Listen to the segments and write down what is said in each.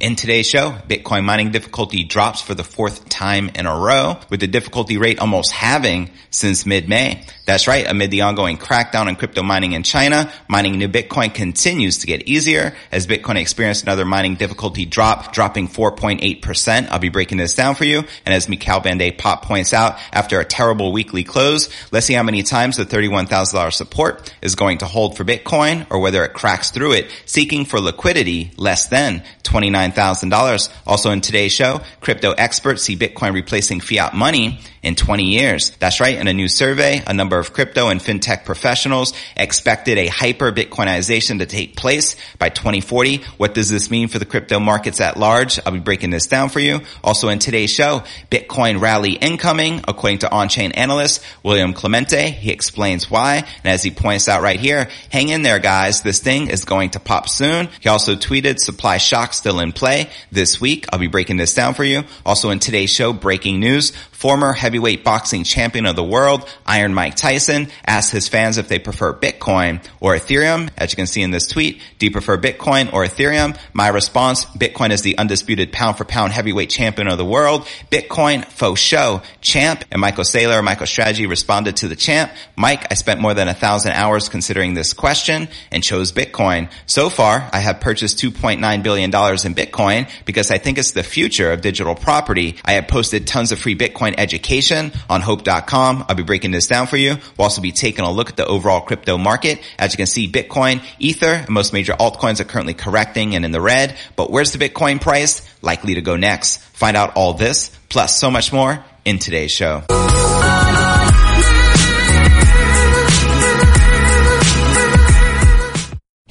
In today's show, Bitcoin mining difficulty drops for the fourth time in a row, with the difficulty rate almost halving since mid-May. That's right, amid the ongoing crackdown on crypto mining in China, mining new Bitcoin continues to get easier as Bitcoin experienced another mining difficulty drop, dropping 4.8%. I'll be breaking this down for you. And as Michaël Van de Poppe points out, after a terrible weekly close, let's see how many times the $31,000 support is going to hold for Bitcoin or whether it cracks through it, seeking for liquidity less than 29 $9,000. Also in today's show, crypto experts see Bitcoin replacing fiat money in 20 years. That's right. In a new survey, a number of crypto and fintech professionals expected a hyper Bitcoinization to take place by 2040. What does this mean for the crypto markets at large? I'll be breaking this down for you. Also in today's show, Bitcoin rally incoming, according to on-chain analyst William Clemente. He explains why. And as he points out right here, hang in there guys. This thing is going to pop soon. He also tweeted supply shock still in play this week. I'll be breaking this down for you. Also in today's show, breaking news, former heavyweight boxing champion of the world, Iron Mike Tyson, asked his fans if they prefer Bitcoin or Ethereum. As you can see in this tweet, do you prefer Bitcoin or Ethereum? My response, Bitcoin is the undisputed pound for pound heavyweight champion of the world. Bitcoin, faux show, champ. And Michael Saylor, MicroStrategy responded to the champ. Mike, I spent more than a thousand hours considering this question and chose Bitcoin. So far, I have purchased $2.9 billion in Bitcoin because I think it's the future of digital property. I have posted tons of free Bitcoin Education on hope.com. I'll be breaking this down for you. We'll also be taking a look at the overall crypto market. As you can see, Bitcoin, Ether, and most major altcoins are currently correcting and in the red. But where's the Bitcoin price? Likely to go next. Find out all this, plus so much more in today's show.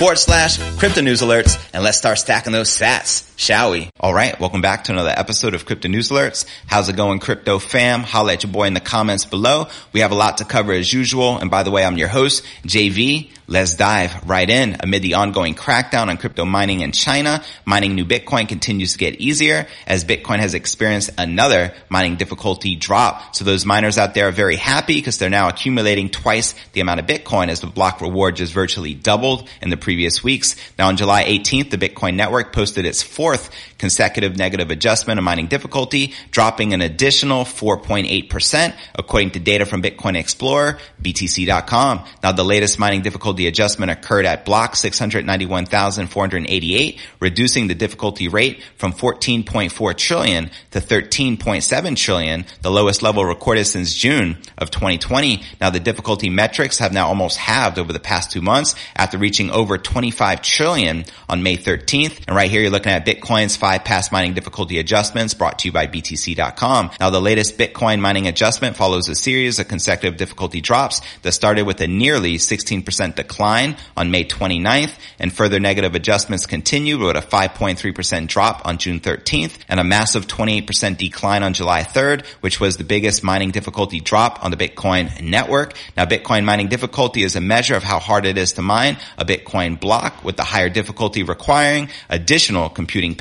forward slash crypto news alerts. And let's start stacking those sats shall we? All right. Welcome back to another episode of Crypto News Alerts. How's it going, crypto fam? Holla at your boy in the comments below. We have a lot to cover as usual. And by the way, I'm your host, JV. Let's dive right in. Amid the ongoing crackdown on crypto mining in China, mining new Bitcoin continues to get easier as Bitcoin has experienced another mining difficulty drop. So those miners out there are very happy because they're now accumulating twice the amount of Bitcoin as the block reward just virtually doubled in the previous weeks. Now on July 18th, the Bitcoin network posted its fourth consecutive negative adjustment of mining difficulty, dropping an additional 4.8% according to data from Bitcoin Explorer, BTC.com. Now the latest mining difficulty adjustment occurred at block 691,488, reducing the difficulty rate from 14.4 trillion to 13.7 trillion, the lowest level recorded since June of 2020. Now the difficulty metrics have now almost halved over the past two months after reaching over 25 trillion on May 13th. And right here you're looking at Bitcoin Bitcoin's past mining difficulty adjustments brought to you by BTC.com. Now the latest Bitcoin mining adjustment follows a series of consecutive difficulty drops that started with a nearly 16% decline on May 29th and further negative adjustments continued with a 5.3% drop on June 13th and a massive 28% decline on July 3rd, which was the biggest mining difficulty drop on the Bitcoin network. Now Bitcoin mining difficulty is a measure of how hard it is to mine a Bitcoin block with the higher difficulty requiring additional computing computing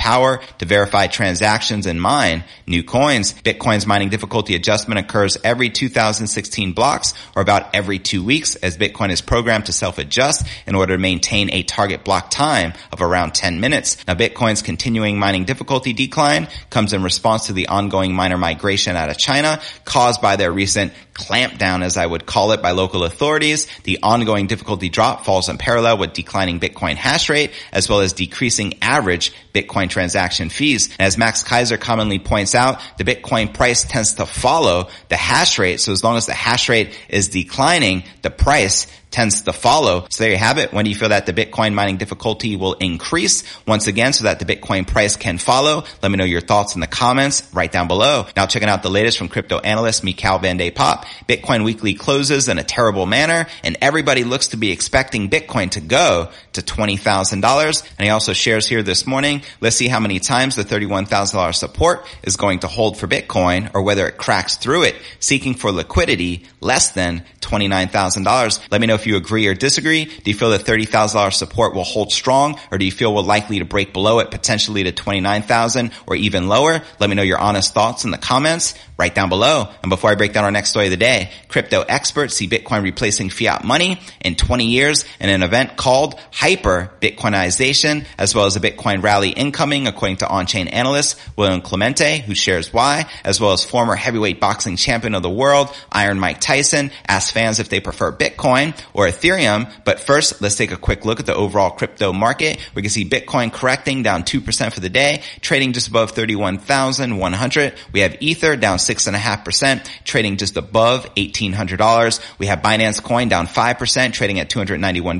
to verify transactions and mine new coins. Bitcoin's mining difficulty adjustment occurs every 2016 blocks or about every two weeks as Bitcoin is programmed to self-adjust in order to maintain a target block time of around 10 minutes. Now Bitcoin's continuing mining difficulty decline comes in response to the ongoing miner migration out of China caused by their recent clampdown, as I would call it, by local authorities. The ongoing difficulty drop falls in parallel with declining Bitcoin hash rate, as well as decreasing average Bitcoin transaction fees. As Max Keiser commonly points out, the Bitcoin price tends to follow the hash rate. So as long as the hash rate is declining, the price tends to follow. So there you have it. When do you feel that the Bitcoin mining difficulty will increase once again so that the Bitcoin price can follow? Let me know your thoughts in the comments right down below. Now checking out the latest from crypto analyst Michaël van de Poppe. Bitcoin weekly closes in a terrible manner and everybody looks to be expecting Bitcoin to go to $20,000. And he also shares here this morning, let's see how many times the $31,000 support is going to hold for Bitcoin or whether it cracks through it, seeking for liquidity less than $29,000. Let me know if you agree or disagree. Do you feel that $30,000 support will hold strong or do you feel we're likely to break below it potentially to 29,000 or even lower? Let me know your honest thoughts in the comments right down below. And before I break down our next story of the day, crypto experts see Bitcoin replacing fiat money in 20 years in an event called Hyper Bitcoinization, as well as a Bitcoin rally incoming, according to on-chain analyst William Clemente, who shares why, as well as former heavyweight boxing champion of the world, Iron Mike Tyson, asks fans if they prefer Bitcoin or Ethereum. But first, let's take a quick look at the overall crypto market. We can see Bitcoin correcting down 2% for the day, trading just above 31,100. We have Ether down 6.5%, trading just above $1,800. We have Binance Coin down 5%, trading at $291.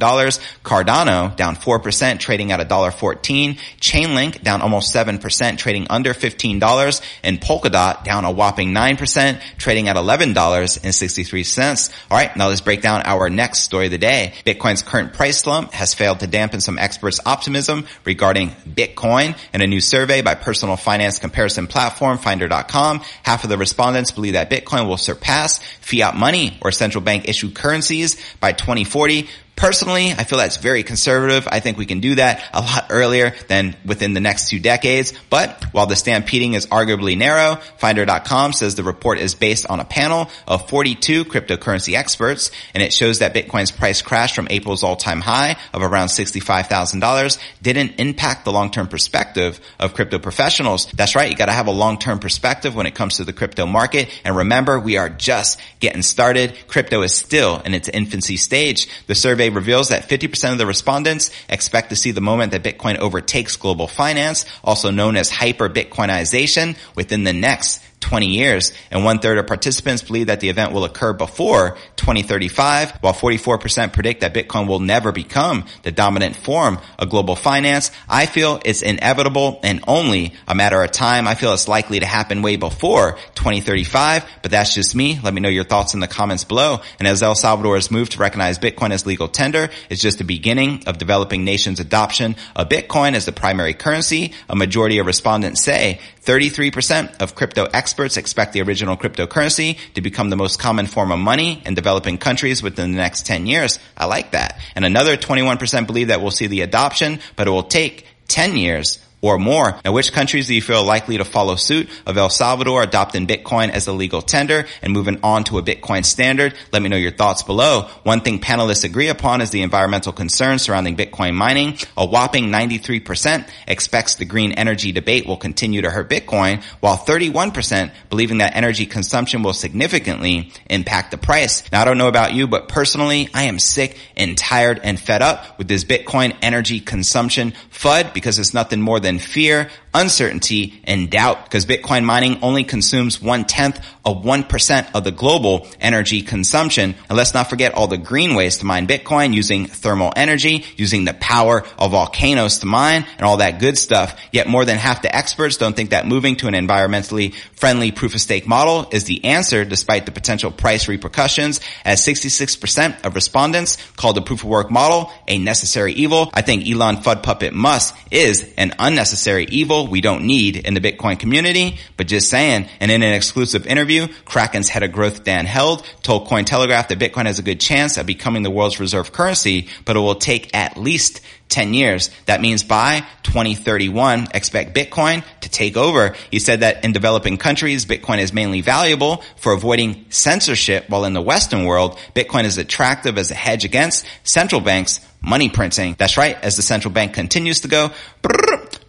Cardano down 4%, trading at $1.14. Chainlink down almost 7%, trading under $15. And Polkadot down a whopping 9%, trading at $11.63. Alright, now let's break down our next story of the day. Bitcoin's current price slump has failed to dampen some experts' optimism regarding Bitcoin. In a new survey by personal finance comparison platform Finder.com, half of the respondents believe that Bitcoin will surpass fiat money or central bank issued currencies by 2040 Personally, I feel that's very conservative. I think we can do that a lot earlier than within the next two decades. But while the stampeding is arguably narrow, Finder.com says the report is based on a panel of 42 cryptocurrency experts, and it shows that Bitcoin's price crash from April's all-time high of around $65,000 didn't impact the long-term perspective of crypto professionals. That's right. You got to have a long-term perspective when it comes to the crypto market. And remember, we are just getting started. Crypto is still in its infancy stage. The survey reveals that 50% of the respondents expect to see the moment that Bitcoin overtakes global finance, also known as hyper Bitcoinization, within the next 20 years, and one third of participants believe that the event will occur before 2035, while 44% predict that Bitcoin will never become the dominant form of global finance. I feel it's inevitable and only a matter of time. I feel it's likely to happen way before 2035, but that's just me. Let me know your thoughts in the comments below. And as El Salvador's move to recognize Bitcoin as legal tender is just the beginning of developing nations' adoption of Bitcoin as the primary currency, a majority of respondents say 33% of crypto experts expect the original cryptocurrency to become the most common form of money in developing countries within the next 10 years. I like that. And another 21% believe that we'll see the adoption, but it will take 10 years or more. Now, which countries do you feel likely to follow suit of El Salvador adopting Bitcoin as a legal tender and moving on to a Bitcoin standard? Let me know your thoughts below. One thing panelists agree upon is the environmental concerns surrounding Bitcoin mining. A whopping 93% expects the green energy debate will continue to hurt Bitcoin, while 31% believing that energy consumption will significantly impact the price. Now, I don't know about you, but personally, I am sick and tired and fed up with this Bitcoin energy consumption FUD because it's nothing more than than fear, uncertainty, and doubt because Bitcoin mining only consumes one tenth of 1% of the global energy consumption. And let's not forget all the green ways to mine Bitcoin using thermal energy, using the power of volcanoes to mine and all that good stuff. Yet more than half the experts don't think that moving to an environmentally friendly proof of stake model is the answer despite the potential price repercussions as 66% of respondents called the proof of work model a necessary evil. I think Elon Fudd Puppet Musk is an unnecessary evil we don't need in the Bitcoin community, but just saying. And in an exclusive interview, Kraken's head of growth Dan Held told Cointelegraph that Bitcoin has a good chance of becoming the world's reserve currency, but it will take at least 10 years. That means by 2031, expect Bitcoin to take over. He said that in developing countries, Bitcoin is mainly valuable for avoiding censorship, while in the Western world, Bitcoin is attractive as a hedge against central banks money printing. That's right. As the central bank continues to go,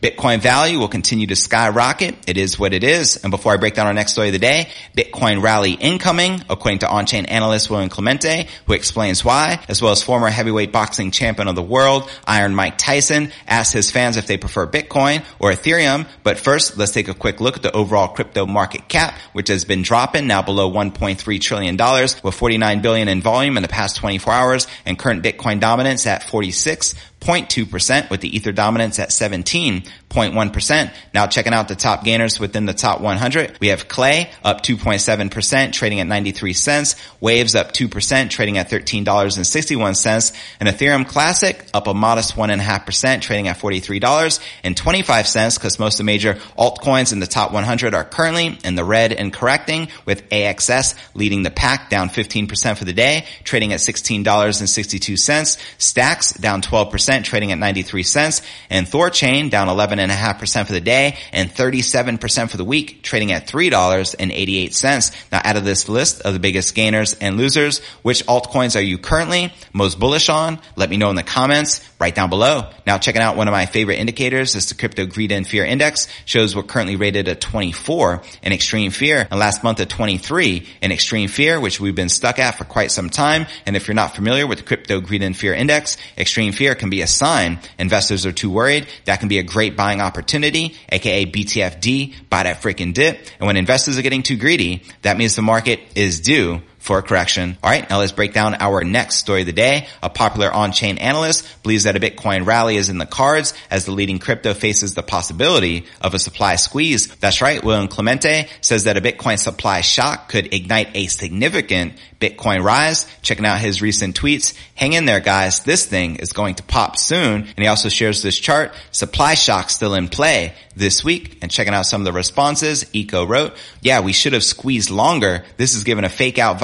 Bitcoin value will continue to skyrocket. It is what it is. And before I break down our next story of the day, Bitcoin rally incoming, according to on-chain analyst William Clemente, who explains why, as well as former heavyweight boxing champion of the world, Iron Mike Tyson, asked his fans if they prefer Bitcoin or Ethereum. But first, let's take a quick look at the overall crypto market cap, which has been dropping now below $1.3 trillion with 49 billion in volume in the past 24 hours and current Bitcoin dominance at 46. 0.2% with the Ether dominance at 17.1%. Now checking out the top gainers within the top 100. We have Klay up 2.7% trading at 93 cents. Waves up 2% trading at $13.61 and Ethereum Classic up a modest 1.5% trading at $43.25 because most of the major altcoins in the top 100 are currently in the red and correcting with AXS leading the pack down 15% for the day trading at $16.62. Stacks down 12% trading at 93 cents, and THORChain down 11.5% for the day and 37% for the week, trading at $3.88. Now out of this list of the biggest gainers and losers, which altcoins are you currently most bullish on? Let me know in the comments right down below. Now checking out one of my favorite indicators is the crypto greed and fear index shows we're currently rated at 24 in extreme fear and last month at 23 in extreme fear, which we've been stuck at for quite some time. And if you're not familiar with the crypto greed and fear index, extreme fear can be a sign investors are too worried. That can be a great buying opportunity, aka BTFD, buy that freaking dip. And when investors are getting too greedy, that means the market is due for correction. All right, now let's break down our next story of the day. A popular on-chain analyst believes that a Bitcoin rally is in the cards as the leading crypto faces the possibility of a supply squeeze. That's right. William Clemente says that a Bitcoin supply shock could ignite a significant Bitcoin rise. Checking out his recent tweets. Hang in there, guys. This thing is going to pop soon. And he also shares this chart. Supply shock still in play this week. And checking out some of the responses, Eco wrote, yeah, we should have squeezed longer. This is given a fake out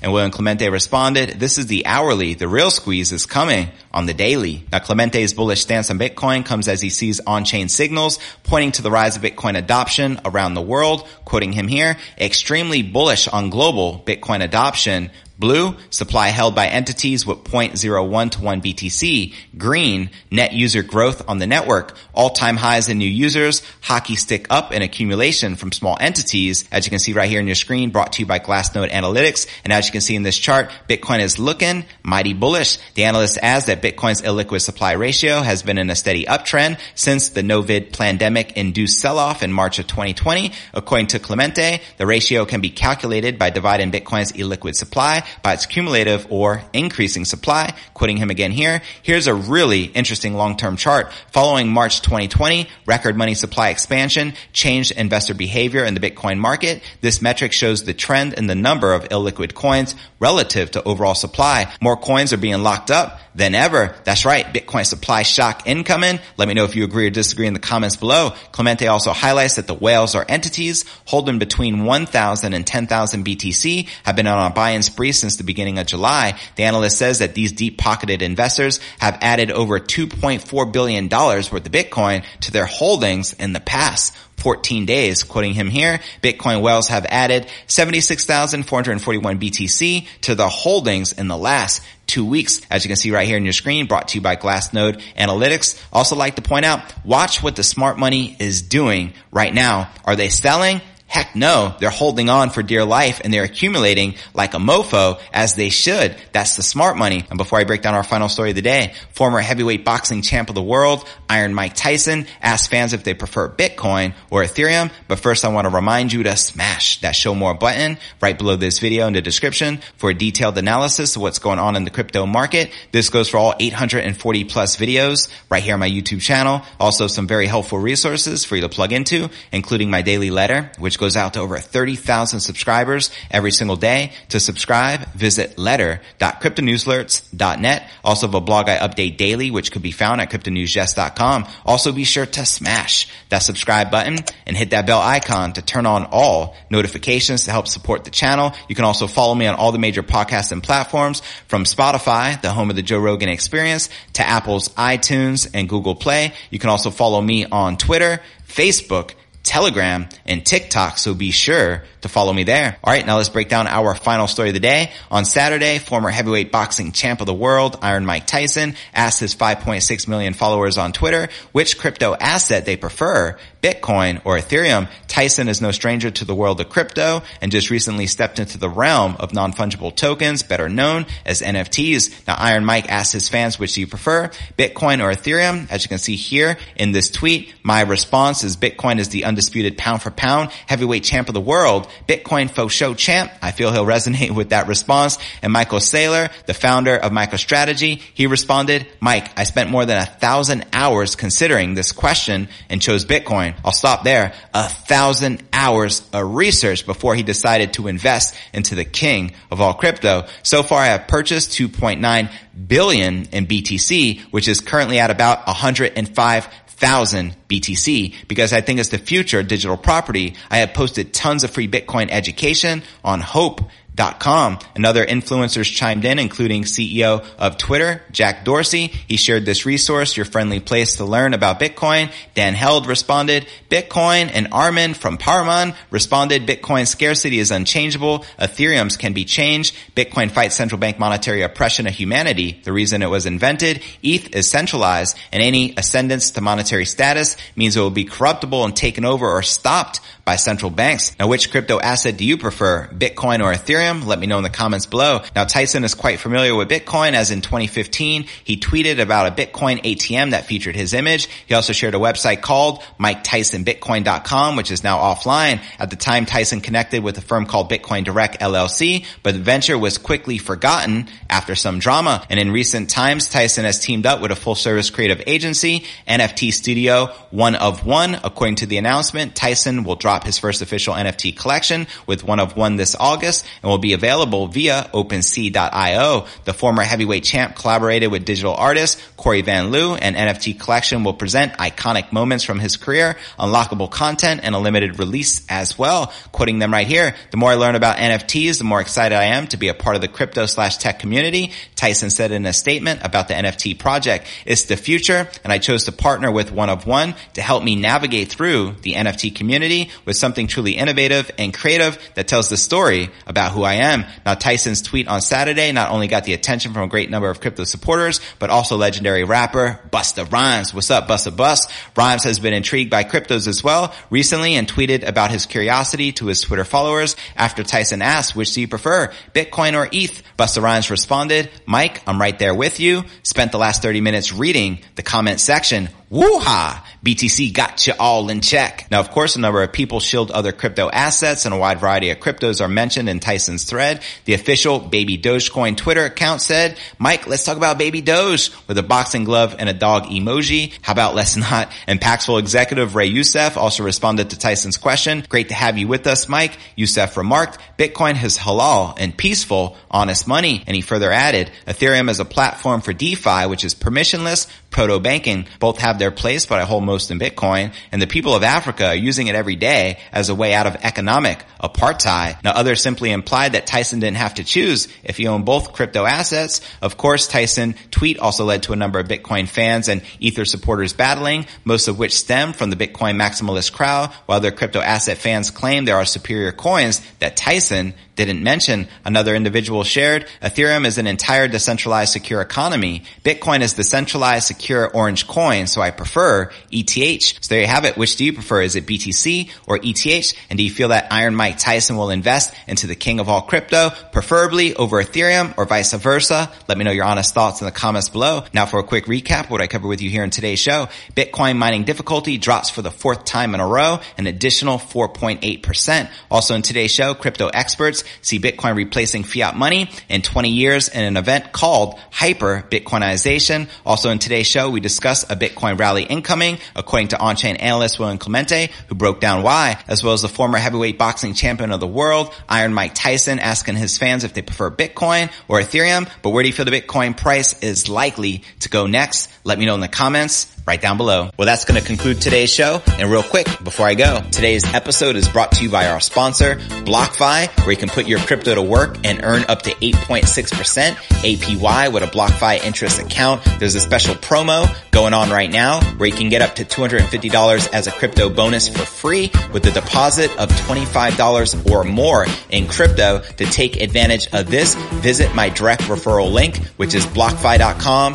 And William Clemente responded, this is the hourly. The real squeeze is coming on the daily. Now Clemente's bullish stance on Bitcoin comes as he sees on-chain signals pointing to the rise of Bitcoin adoption around the world. Quoting him here, extremely bullish on global Bitcoin adoption Blue, supply held by entities with 0.01 to 1 BTC. Green, net user growth on the network. All-time highs in new users. Hockey stick up in accumulation from small entities. As you can see right here on your screen, brought to you by Glassnode Analytics. And as you can see in this chart, Bitcoin is looking mighty bullish. The analyst adds that Bitcoin's illiquid supply ratio has been in a steady uptrend since the Novid pandemic induced sell-off in March of 2020. According to Clemente, the ratio can be calculated by dividing Bitcoin's illiquid supply by its cumulative or increasing supply. Quoting him again here, here's a really interesting long-term chart. Following March 2020, record money supply expansion changed investor behavior in the Bitcoin market. This metric shows the trend in the number of illiquid coins relative to overall supply. More coins are being locked up than ever. That's right. Bitcoin supply shock incoming. Let me know if you agree or disagree in the comments below. Clemente also highlights that the whales or entities holding between 1,000 and 10,000 BTC have been on a buy-in spree since the beginning of July. The analyst says that these deep-pocketed investors have added over $2.4 billion worth of Bitcoin to their holdings in the past 14 days. Quoting him here, Bitcoin whales have added 76,441 BTC to the holdings in the last two weeks. As you can see right here on your screen, brought to you by Glassnode Analytics. Also like to point out, watch what the smart money is doing right now. Are they selling? Heck no, they're holding on for dear life and they're accumulating like a mofo as they should. That's the smart money. And before I break down our final story of the day, former heavyweight boxing champ of the world, Iron Mike Tyson, asked fans if they prefer Bitcoin or Ethereum. But first I want to remind you to smash that show more button right below this video in the description for a detailed analysis of what's going on in the crypto market. This goes for all 840 plus videos right here on my YouTube channel. Also some very helpful resources for you to plug into, including my daily letter, which goes out to over 30,000 subscribers every single day. To subscribe, visit letter.cryptonewsalerts.net. Also have a blog I update daily, which could be found at cryptonewsjest.com. Also be sure to smash that subscribe button and hit that bell icon to turn on all notifications to help support the channel. You can also follow me on all the major podcasts and platforms from Spotify, the home of the Joe Rogan experience, to Apple's iTunes and Google Play. You can also follow me on Twitter, Facebook, Telegram, and TikTok, so be sure to follow me there. Alright, now let's break down our final story of the day. On Saturday, former heavyweight boxing champ of the world, Iron Mike Tyson, asked his 5.6 million followers on Twitter which crypto asset they prefer, Bitcoin or Ethereum. Tyson is no stranger to the world of crypto and just recently stepped into the realm of non-fungible tokens, better known as NFTs. Now Iron Mike asked his fans which do you prefer, Bitcoin or Ethereum? As you can see here in this tweet, my response is Bitcoin is the undisputed pound for pound heavyweight champ of the world. Bitcoin faux show champ. I feel he'll resonate with that response. And Michael Saylor, the founder of MicroStrategy, he responded, Mike, I spent more than a thousand hours considering this question and chose Bitcoin. I'll stop there. A thousand hours of research before he decided to invest into the king of all crypto. So far I have purchased 2.9 billion in BTC, which is currently at about 105 thousand BTC because I think it's the future digital property. I have posted tons of free Bitcoin education on Hope Com. And other influencers chimed in, including CEO of Twitter, Jack Dorsey. He shared this resource, your friendly place to learn about Bitcoin. Dan Held responded, Bitcoin and Armin from Powermon responded, Bitcoin scarcity is unchangeable. Ethereum's can be changed. Bitcoin fights central bank monetary oppression of humanity. The reason it was invented. ETH is centralized and any ascendance to monetary status means it will be corruptible and taken over or stopped by central banks. Now, which crypto asset do you prefer, Bitcoin or Ethereum? Let me know in the comments below. Now, Tyson is quite familiar with Bitcoin as in 2015, he tweeted about a Bitcoin ATM that featured his image. He also shared a website called MikeTysonBitcoin.com, which is now offline. At the time, Tyson connected with a firm called Bitcoin Direct LLC, but the venture was quickly forgotten after some drama. And in recent times, Tyson has teamed up with a full service creative agency, NFT Studio, one of one. According to the announcement, Tyson will drop drop his first official NFT collection with one of one this August and will be available via OpenSea.io. The former heavyweight champ collaborated with digital artist Corey Van Lew and NFT collection will present iconic moments from his career, unlockable content, and a limited release as well. Quoting them right here, the more I learn about NFTs, the more excited I am to be a part of the crypto slash tech community. Tyson said in a statement about the NFT project, it's the future and I chose to partner with one of one to help me navigate through the NFT community with something truly innovative and creative that tells the story about who I am. Now Tyson's tweet on Saturday not only got the attention from a great number of crypto supporters, but also legendary rapper Busta Rhymes. What's up, Busta Bust? Rhymes has been intrigued by cryptos as well recently and tweeted about his curiosity to his Twitter followers after Tyson asked, which do you prefer, Bitcoin or ETH? Busta Rhymes responded, Mike, I'm right there with you. Spent the last 30 minutes reading the comment section. Woo-ha! BTC got you all in check. Now, of course, a number of people shield other crypto assets and a wide variety of cryptos are mentioned in Tyson's thread. The official Baby Dogecoin Twitter account said, Mike, let's talk about Baby Doge with a boxing glove and a dog emoji. How about let's not? And Paxful executive Ray Youssef also responded to Tyson's question. Great to have you with us, Mike. Youssef remarked, Bitcoin is halal and peaceful, honest money. And he further added, Ethereum is a platform for DeFi, which is permissionless, proto banking. Both have their place, but I hold most in Bitcoin. And the people of Africa are using it every day as a way out of economic apartheid. Now others simply implied that Tyson didn't have to choose if he owned both crypto assets. Of course, Tyson tweet also led to a number of Bitcoin fans and Ether supporters battling, most of which stem from the Bitcoin maximalist crowd, while their crypto asset fans claim there are superior coins that Tyson didn't mention. Another individual shared, Ethereum is an entire decentralized secure economy. Bitcoin is decentralized centralized secure orange coin, so I prefer ETH. So there you have it. Which do you prefer? Is it BTC or ETH? And do you feel that Iron Mike Tyson will invest into the king of all crypto, preferably over Ethereum or vice versa? Let me know your honest thoughts in the comments below. Now for a quick recap, what I cover with you here in today's show, Bitcoin mining difficulty drops for the fourth time in a row, an additional 4.8%. Also in today's show, crypto experts see Bitcoin replacing fiat money in 20 years in an event called Hyper Bitcoinization. Also in today's show, we discuss a Bitcoin rally incoming, according to on-chain analyst William Clemente, who broke down why, as well as the former heavyweight boxing champion of the world, Iron Mike Tyson, asking his fans if they prefer Bitcoin or Ethereum. But where do you feel the Bitcoin price is likely to go next? Let me know in the comments right down below. Well, that's going to conclude today's show. And real quick, before I go, today's episode is brought to you by our sponsor, BlockFi, where you can put your crypto to work and earn up to 8.6% APY with a BlockFi interest account. There's a special promo going on right now where you can get up to $250 as a crypto bonus for free with a deposit of $25 or more in crypto to take advantage of this. Visit my direct referral link, which is blockfi.com